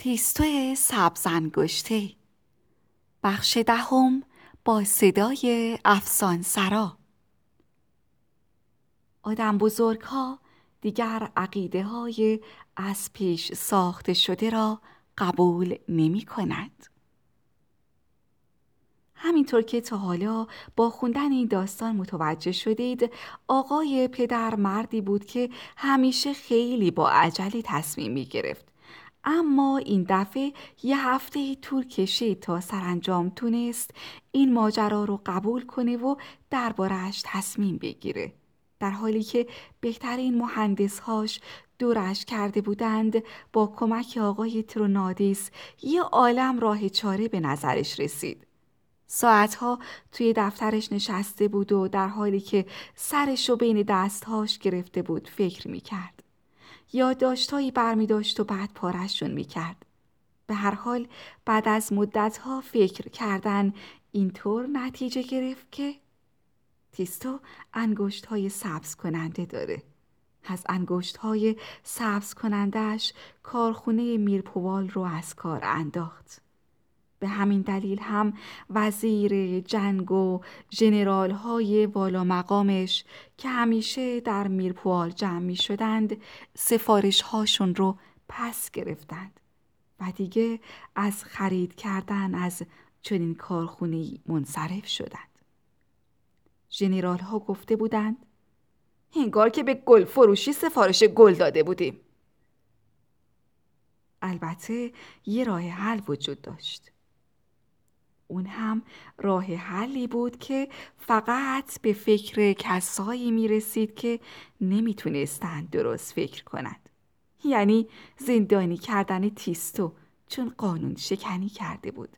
تیستو سبزنگشته بخش دهم با صدای افسان سرا آدم بزرگ ها دیگر عقیده های از پیش ساخته شده را قبول نمی کند. همینطور که تا حالا با خوندن این داستان متوجه شدید آقای پدر مردی بود که همیشه خیلی با عجله تصمیم می گرفت اما این دفعه یه هفته طول کشید تا سرانجام تونست این ماجرا رو قبول کنه و دربارهش تصمیم بگیره در حالی که بهترین مهندسهاش دورش کرده بودند با کمک آقای ترونادیس یه عالم راه چاره به نظرش رسید ساعتها توی دفترش نشسته بود و در حالی که سرش رو بین دستهاش گرفته بود فکر می‌کرد. یادداشتهایی برمی داشت و بعد پارشون می‌کرد. به هر حال بعد از مدتها فکر کردن اینطور نتیجه گرفت که تیستو انگشت های سبز کننده داره. از انگشت های سبز کنندهش کارخونه میرپوال رو از کار انداخت. به همین دلیل هم وزیر جنگ و جنرال های والا مقامش که همیشه در میرپوال جمع می شدند سفارش هاشون رو پس گرفتند و دیگه از خرید کردن از چنین کارخونه منصرف شدند. جنرال ها گفته بودند هنگار که به گل فروشی سفارش گل داده بودیم. البته یه راه حل وجود داشت. اون هم راه حلی بود که فقط به فکر کسایی می رسید که نمی‌تونستند درست فکر کنند. یعنی زندانی کردن تیستو چون قانون شکنی کرده بود.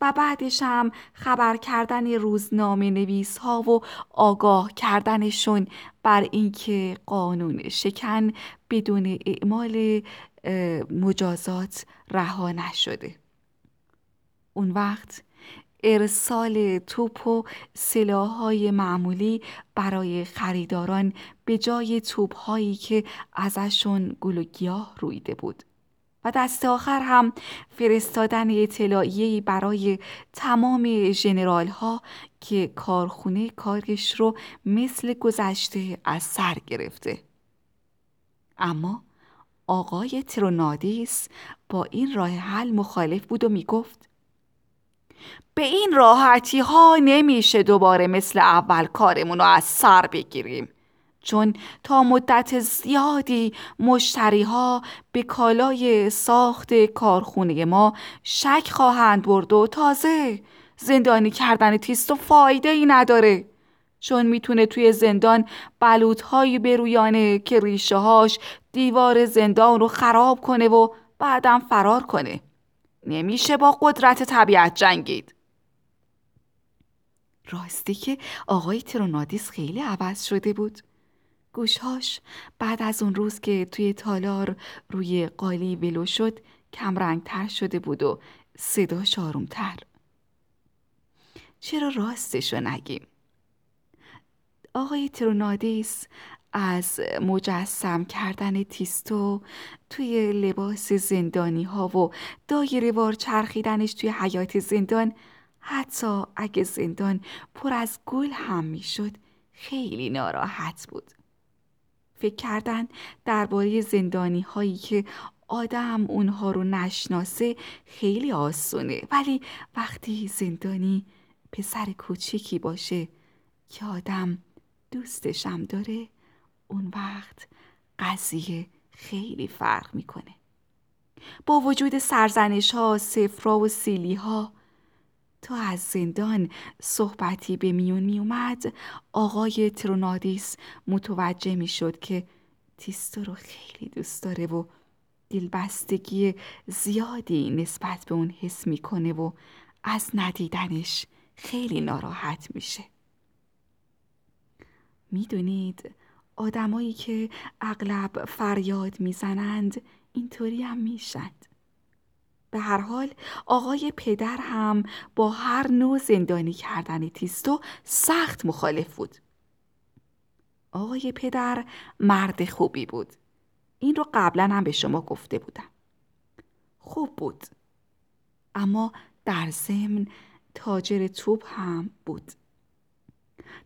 و بعدش هم خبر کردن روزنامه نویس ها و آگاه کردنشون بر اینکه قانون شکن بدون اعمال مجازات رها نشده. اون وقت ارسال توپ و سلاحهای معمولی برای خریداران به جای توپهایی که ازشون گل و گیاه رویده بود. و دست آخر هم فرستادن اطلاعیه‌ای برای تمام ژنرال ها که کارخونه کارش رو مثل گذشته از سر گرفته. اما آقای ترونادیس با این راه حل مخالف بود و می‌گفت به این راحتی ها نمیشه دوباره مثل اول کارمون رو از سر بگیریم. چون تا مدت زیادی مشتری ها به کالای ساخت کارخونه ما شک خواهند برد و تازه زندانی کردن تیست و فایده ای نداره. چون می‌تونه توی زندان بلوط هایی برویانه که ریشه هاش دیوار زندان رو خراب کنه و بعدم فرار کنه. نمیشه با قدرت طبیعت جنگید. راستی که آقای ترونادیس خیلی عوض شده بود. گوشهاش بعد از اون روز که توی تالار روی قالی ولو شد کمرنگتر شده بود و صداش آرومتر. چرا راستشو نگیم؟ آقای ترونادیس از مجسم کردن تیستو توی لباس زندانی ها و دایره وار چرخیدنش توی حیات زندان حتی اگه زندان پر از گل هم می‌شد خیلی ناراحت بود. فکر کردن درباره زندانی هایی که آدم اونها رو نشناسه خیلی آسونه. ولی وقتی زندانی پسر کوچیکی باشه که آدم دوستشم داره اون وقت قضیه خیلی فرق می‌کنه. با وجود سرزنش ها، سفرا و سیلی ها تا از زندان صحبتی به میون می اومد آقای ترونادیس متوجه می شد که تیستو رو خیلی دوست داره و دلبستگی زیادی نسبت به اون حس می‌کنه و از ندیدنش خیلی ناراحت میشه. می‌دونید آدمایی که اغلب فریاد می‌زنند اینطوری هم میشند به هر حال آقای پدر هم با هر نوع زندانی کردن تیستو سخت مخالف بود. آقای پدر مرد خوبی بود. این رو قبلا هم به شما گفته بودم. خوب بود اما در ضمن تاجر توپ هم بود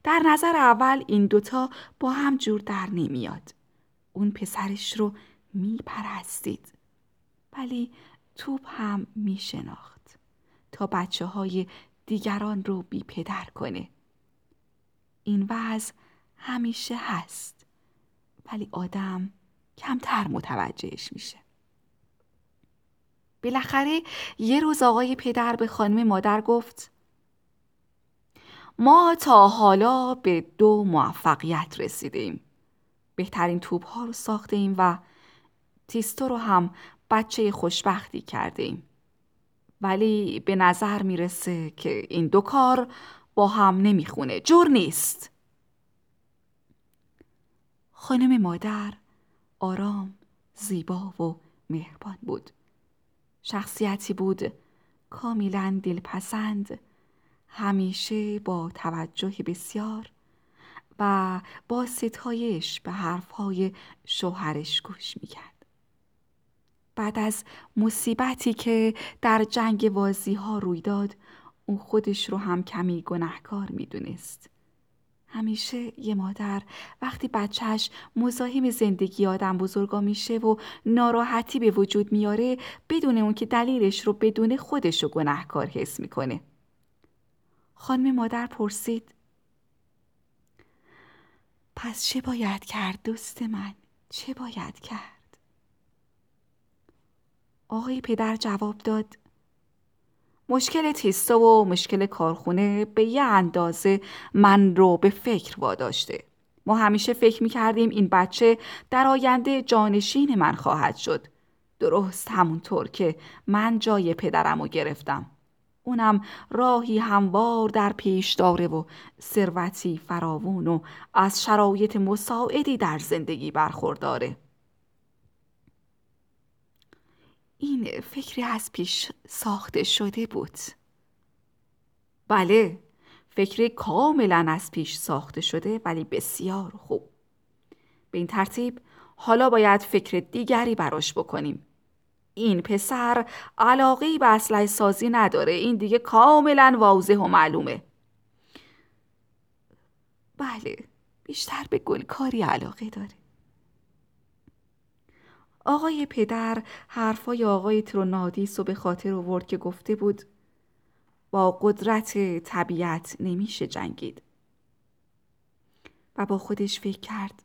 در نظر اول این دوتا با هم جور در نمیاد. اون پسرش رو میپرستید. ولی توپ هم میشناخت تا بچه های دیگران رو بی پدر کنه. این وضع همیشه هست ولی آدم کمتر متوجهش میشه. بالاخره یه روز آقای پدر به خانم مادر گفت ما تا حالا به دو موفقیت رسیدیم بهترین توپ ها رو ساخته ایم و تیستو رو هم بچه خوشبختی کرده ایم. ولی به نظر می‌رسه که این دو کار با هم نمی‌خونه. جور نیست. خانم مادر آرام زیبا و مهربان بود. شخصیتی بود کاملا دلپسند همیشه با توجه بسیار و با ستایش به حرفهای شوهرش گوش می‌کرد. بعد از مصیبتی که در جنگ وازی ها روی داد اون خودش رو هم کمی گناهکار می‌دونست. همیشه یه مادر وقتی بچهش مزاحم زندگی آدم بزرگا میشه و ناراحتی به وجود میاره بدون اون که دلیلش رو بدون خودش رو گناهکار حس می‌کنه. خانم مادر پرسید. پس چه باید کرد دوست من؟ چه باید کرد؟ آقای پدر جواب داد. مشکل تیستا و مشکل کارخونه به یه اندازه من رو به فکر واداشته. ما همیشه فکر می کردیم این بچه در آینده جانشین من خواهد شد. درست همونطور که من جای پدرم رو گرفتم. اونم راهی هموار در پیش داره و ثروتی فراوون و از شرایط مساعدی در زندگی برخورداره. این فکری از پیش ساخته شده بود. بله فکری کاملا از پیش ساخته شده ولی بسیار خوب. به این ترتیب حالا باید فکر دیگری براش بکنیم. این پسر علاقه به اسلحه سازی نداره. این دیگه کاملا واضح و معلومه. بله بیشتر به گلکاری علاقه داره. آقای پدر حرفای آقای ترونادیس رو به خاطر آورد که گفته بود با قدرت طبیعت نمیشه جنگید. و با خودش فکر کرد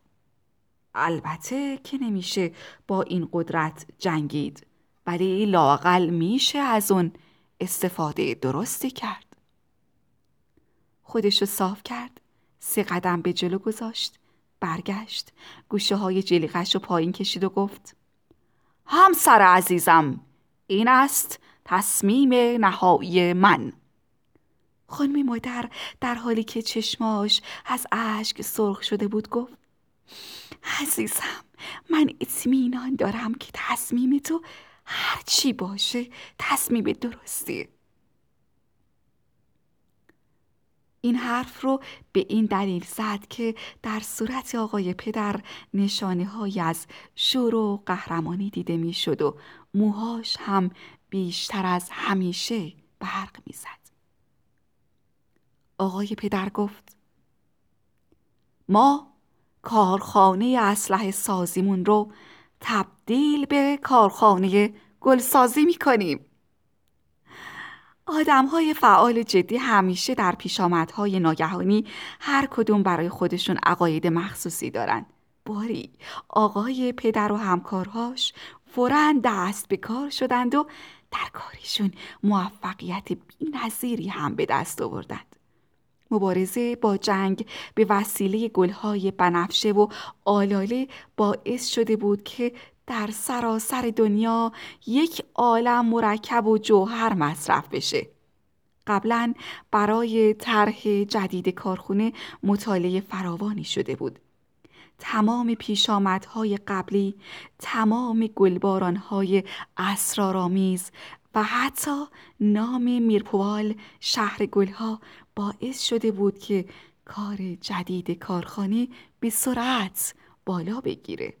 البته که نمیشه با این قدرت جنگید. ولی لاقل میشه از اون استفاده درستی کرد. خودش رو صاف کرد سه قدم به جلو گذاشت برگشت گوشه های جلیقش رو پایین کشید و گفت همسر عزیزم این است تصمیم نهایی من. خانم مادر در حالی که چشماش از اشک سرخ شده بود گفت عزیزم من اطمینان دارم که تصمیم تو هر چی باشه تصمیم درستی این حرف رو به این دلیل زد که در صورت آقای پدر نشانه های از شور و قهرمانی دیده می‌شد و موهاش هم بیشتر از همیشه برق می‌زد. آقای پدر گفت ما کارخانه اسلحه سازیمون رو تبدیل به کارخانه گلسازی می‌کنیم. آدم های فعال جدی همیشه در پیشامدهای ناگهانی هر کدوم برای خودشون عقاید مخصوصی دارن. باری آقای پدر و همکارهاش فورا دست به کار شدند و در کارشون موفقیت بینظیری هم به دست آوردند. مبارزه با جنگ به وسیله گلهای بنفشه و آلاله باعث شده بود که در سراسر دنیا یک عالم مرکب و جوهر مصرف بشه. قبلا برای طرح جدید کارخونه مطالعه فراوانی شده بود. تمام پیشامدهای قبلی تمام گلبارانهای اسرارآمیز و حتی نام میرپوال شهر گلها باعث شده بود که کار جدید کارخانه به سرعت بالا بگیره.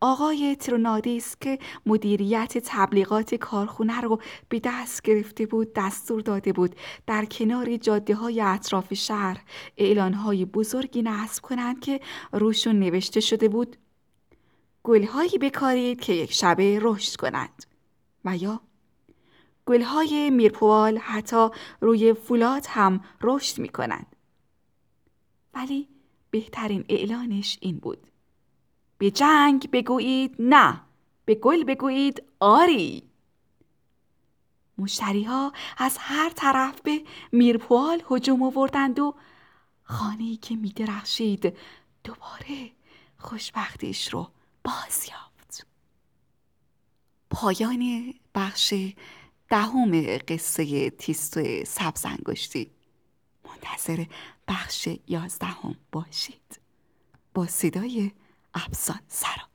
آقای ترونادیس که مدیریت تبلیغات کارخونه رو به دست گرفته بود دستور داده بود در کنار جاده های اطراف شهر اعلان های بزرگی نصب کنند که روشون نوشته شده بود گلهایی بکارید که یک شبه رشد کنند و یا گلهای میرپوال حتی روی فولاد هم رشد می کنند. ولی بهترین اعلانش این بود. به جنگ بگویید نه به گل بگویید آری. مشتری ها از هر طرف به میرپوال هجوم آوردند و خانه‌ای که میدرخشید دوباره خوشبختیش رو باز یافت. پایان بخش دهم قصه تیستو سبزنگشتی منتظر بخش یازدهم باشید. با صدای افسان سرا